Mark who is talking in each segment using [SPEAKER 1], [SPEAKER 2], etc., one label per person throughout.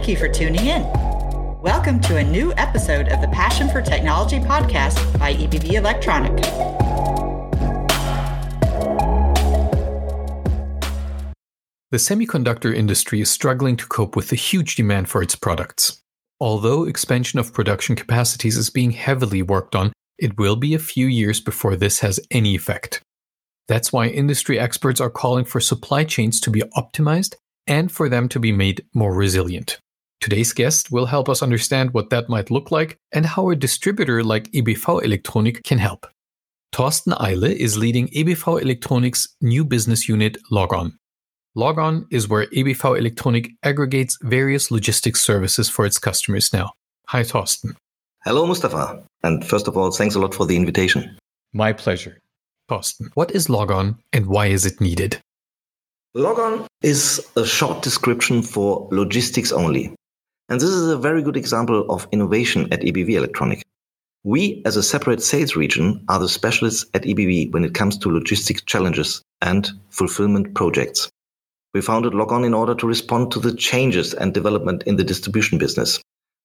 [SPEAKER 1] thank you for tuning in. Welcome to a new episode of the Passion for Technology podcast by EBV Elektronik.
[SPEAKER 2] The semiconductor industry is struggling to cope with the huge demand for its products. Although expansion of production capacities is being heavily worked on, it will be a few years before this has any effect. That's why industry experts are calling for supply chains to be optimized and for them to be made more resilient. Today's guest will help us understand what that might look like and how a distributor like EBV Elektronik can help. Thorsten Eyle is leading EBV Elektronik's new business unit Logon. Logon is where EBV Elektronik aggregates various logistics services for its customers now. Hi, Thorsten.
[SPEAKER 3] Hello, Mustafa. And first of all, thanks a lot for the invitation.
[SPEAKER 2] My pleasure. Thorsten, what is Logon and why is it needed?
[SPEAKER 3] Logon is a short description for logistics only. And this is a very good example of innovation at EBV Elektronik. We, as a separate sales region, are the specialists at EBV when it comes to logistics challenges and fulfillment projects. We founded Logon in order to respond to the changes and development in the distribution business.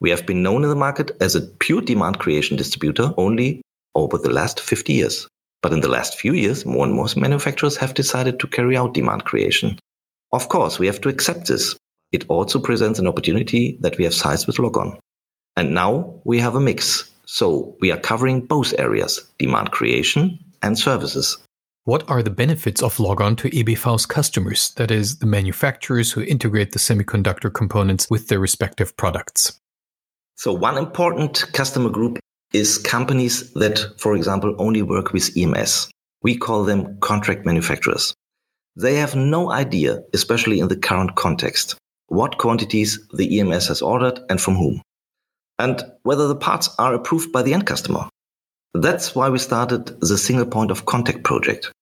[SPEAKER 3] We have been known in the market as a pure demand creation distributor only over the last 50 years. But in the last few years, more and more manufacturers have decided to carry out demand creation. Of course, we have to accept this. It also presents an opportunity that we have sized with Logon. And now we have a mix. So we are covering both areas, demand creation and services.
[SPEAKER 2] What are the benefits of Logon to EBV's customers, that is, the manufacturers who integrate the semiconductor components with their respective products?
[SPEAKER 3] So, one important customer group is companies that, for example, only work with EMS. We call them contract manufacturers. They have no idea, especially in the current context, what quantities the EMS has ordered and from whom, and whether the parts are approved by the end customer. That's why we started the single point of contact project.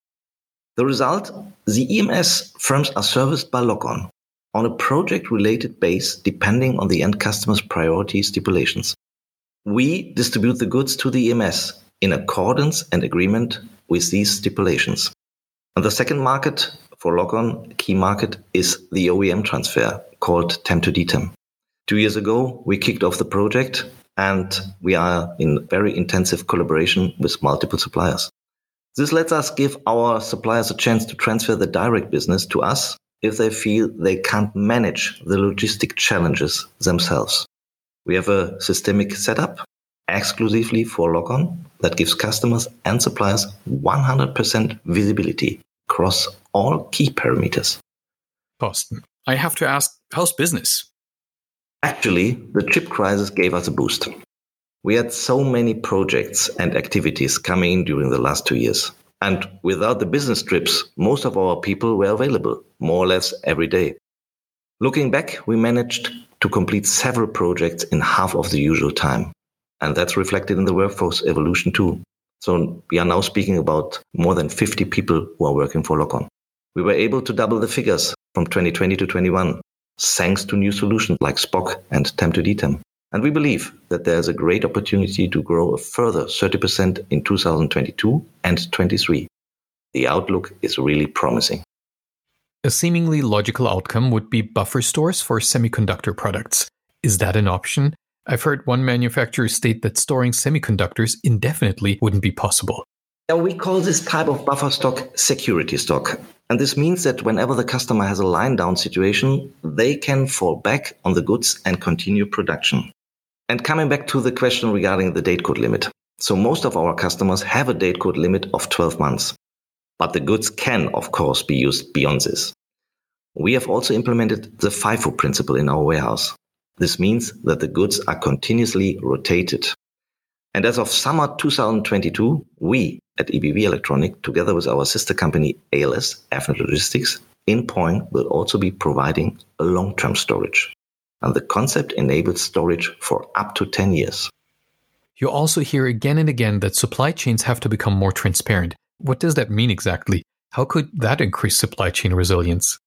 [SPEAKER 3] The result the EMS firms are serviced by Logon on a project related base depending on the end customer's priority stipulations. We distribute the goods to the EMS in accordance and agreement with these stipulations. And the second market for Logon, key market, is the OEM transfer called TAM to DTAM. Two years ago, we kicked off the project and we are in very intensive collaboration with multiple suppliers. This lets us give our suppliers a chance to transfer the direct business to us if they feel they can't manage the logistic challenges themselves. We have a systemic setup exclusively for Logon that gives customers and suppliers 100% visibility across all key parameters.
[SPEAKER 2] Thorsten, I have to ask, how's business?
[SPEAKER 3] Actually, the chip crisis gave us a boost. We had so many projects and activities coming in during the last two years. And without the business trips, most of our people were available more or less every day. Looking back, we managed to complete several projects in half of the usual time. And that's reflected in the workforce evolution too. So we are now speaking about more than 50 people who are working for Logon. We were able to double the figures from 2020 to 21, thanks to new solutions like SPOC and TAM to DTAM. And we believe that there's a great opportunity to grow a further 30% in 2022 and 23. The outlook is really promising.
[SPEAKER 2] A seemingly logical outcome would be buffer stores for semiconductor products. Is that an option? I've heard one manufacturer state that storing semiconductors indefinitely wouldn't be possible.
[SPEAKER 3] We call this type of buffer stock security stock. And this means that whenever the customer has a line down situation, they can fall back on the goods and continue production. And coming back to the question regarding the date code limit. So most of our customers have a date code limit of 12 months. But the goods can, of course, be used beyond this. We have also implemented the FIFO principle in our warehouse. This means that the goods are continuously rotated. And as of summer 2022, we at EBV Elektronik, together with our sister company ALS, Avnet Logistics, in Poing will also be providing a long-term storage. And the concept enables storage for up to 10 years.
[SPEAKER 2] You also hear again and again that supply chains have to become more transparent. What does that mean exactly? How could that increase supply chain resilience?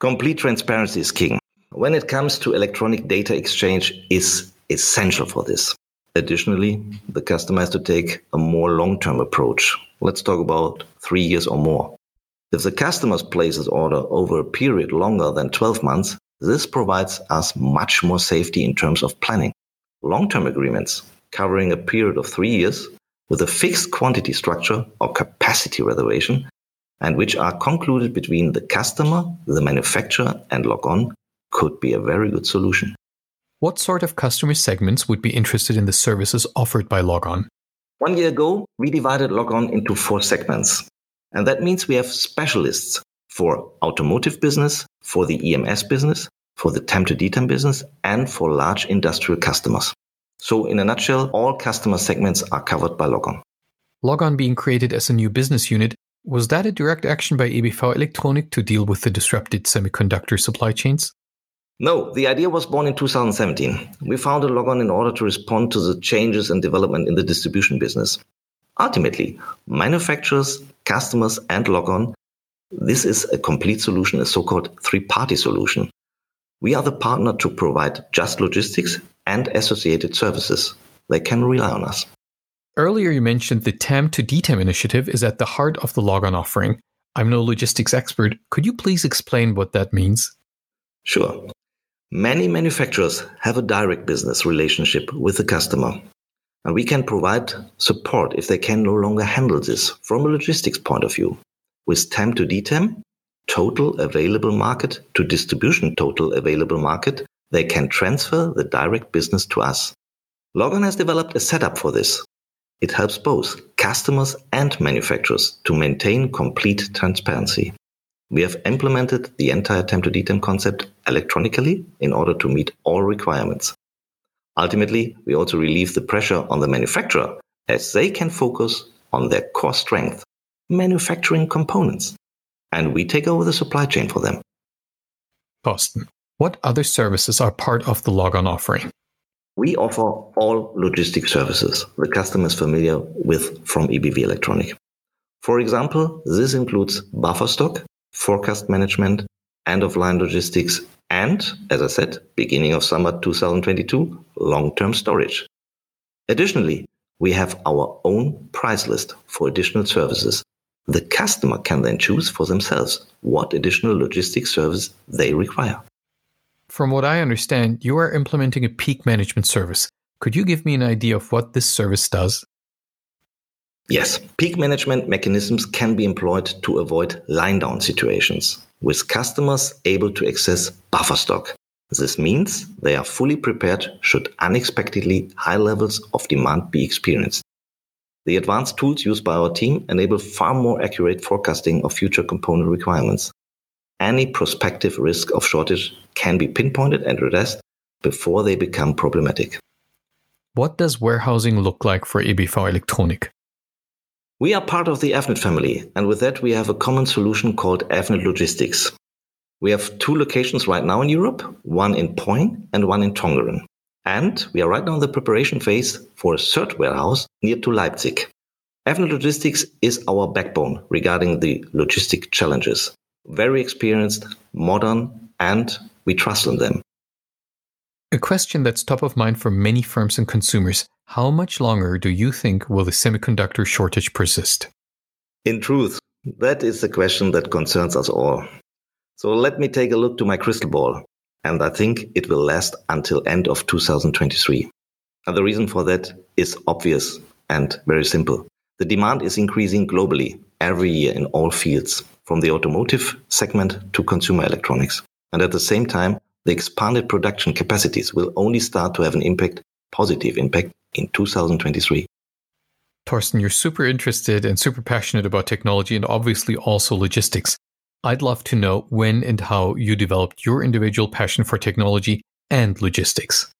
[SPEAKER 3] Complete transparency is king when it comes to electronic data exchange is essential for this. Additionally, the customer has to take a more long-term approach. Let's talk about three years or more. If the customer places order over a period longer than 12 months, This provides us much more safety in terms of planning. Long term agreements covering a period of three years with a fixed quantity structure or capacity reservation and which are concluded between the customer, the manufacturer, and Logon could be a very good solution.
[SPEAKER 2] What sort of customer segments would be interested in the services offered by Logon?
[SPEAKER 3] One year ago, we divided Logon into four segments. And that means we have specialists for automotive business, for the EMS business, for the TAM to DTAM business, and for large industrial customers. So, in a nutshell, all customer segments are covered by Logon.
[SPEAKER 2] Logon being created as a new business unit, was that a direct action by EBV Elektronik to deal with the disrupted semiconductor supply chains?
[SPEAKER 3] No, the idea was born in 2017. We founded Logon in order to respond to the changes and development in the distribution business. Ultimately, manufacturers, customers, and Logon, this is a complete solution, a so called three party solution. We are the partner to provide just logistics and associated services. They can rely on us.
[SPEAKER 2] Earlier, you mentioned the TAM to DTAM initiative is at the heart of the Logon offering. I'm no logistics expert. Could you please explain what that means?
[SPEAKER 3] Sure. Many manufacturers have a direct business relationship with the customer, and we can provide support if they can no longer handle this from a logistics point of view. With TAM to DTAM, total available market to distribution total available market, they can transfer the direct business to us. Logon has developed a setup for this. It helps both customers and manufacturers to maintain complete transparency. We have implemented the entire TAM to DTAM concept electronically in order to meet all requirements. Ultimately, we also relieve the pressure on the manufacturer as they can focus on their core strength, manufacturing components, and we take over the supply chain for them.
[SPEAKER 2] Thorsten, what other services are part of the Logon offering?
[SPEAKER 3] We offer all logistic services the customer is familiar with from EBV Elektronik. For example, this includes buffer stock, forecast management, end of line logistics, and, as I said, beginning of summer 2022, long term storage. Additionally, we have our own price list for additional services. The customer can then choose for themselves what additional logistics service they require.
[SPEAKER 2] From what I understand, you are implementing a peak management service. Could you give me an idea of what this service does?
[SPEAKER 3] Yes, peak management mechanisms can be employed to avoid line down situations, with customers able to access buffer stock. This means they are fully prepared should unexpectedly high levels of demand be experienced. The advanced tools used by our team enable far more accurate forecasting of future component requirements any prospective risk of shortage can be pinpointed and addressed before they become problematic.
[SPEAKER 2] What does warehousing look like for EBV Elektronik?
[SPEAKER 3] We are part of the Avnet family, and with that, we have a common solution called Avnet Logistics. We have two locations right now in Europe, one in Poing and one in Tongeren. And we are right now in the preparation phase for a third warehouse near to Leipzig. Avnet Logistics is our backbone regarding the logistic challenges very experienced, modern, and we trust in them.
[SPEAKER 2] A question that's top of mind for many firms and consumers how much longer do you think will the semiconductor shortage persist?
[SPEAKER 3] In truth, that is the question that concerns us all. So let me take a look to my crystal ball, and I think it will last until end of 2023. And the reason for that is obvious and very simple. The demand is increasing globally every year in all fields from the automotive segment to consumer electronics. And at the same time, the expanded production capacities will only start to have an impact, positive impact, in 2023.
[SPEAKER 2] Thorsten, you're super interested and super passionate about technology and obviously also logistics. I'd love to know when and how you developed your individual passion for technology and logistics.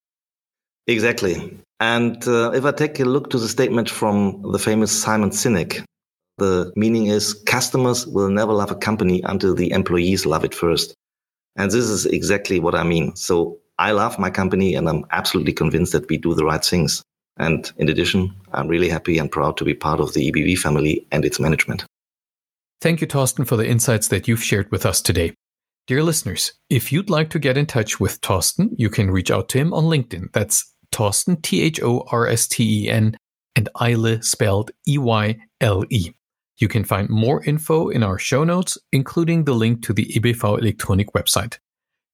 [SPEAKER 3] Exactly. And uh, if I take a look to the statement from the famous Simon Sinek, the meaning is customers will never love a company until the employees love it first. And this is exactly what I mean. So I love my company and I'm absolutely convinced that we do the right things. And in addition, I'm really happy and proud to be part of the EBV family and its management.
[SPEAKER 2] Thank you, Thorsten, for the insights that you've shared with us today. Dear listeners, if you'd like to get in touch with Thorsten, you can reach out to him on LinkedIn. That's Thorsten, T H O R S T E N, and Eyle spelled E Y L E. You can find more info in our show notes, including the link to the EBV Elektronik website.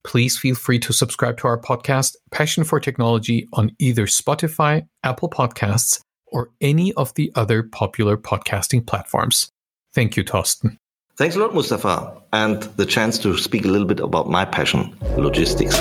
[SPEAKER 2] Please feel free to subscribe to our podcast, Passion for Technology, on either Spotify, Apple Podcasts, or any of the other popular podcasting platforms. Thank you, Thorsten.
[SPEAKER 3] Thanks a lot, Mustafa, and the chance to speak a little bit about my passion, logistics.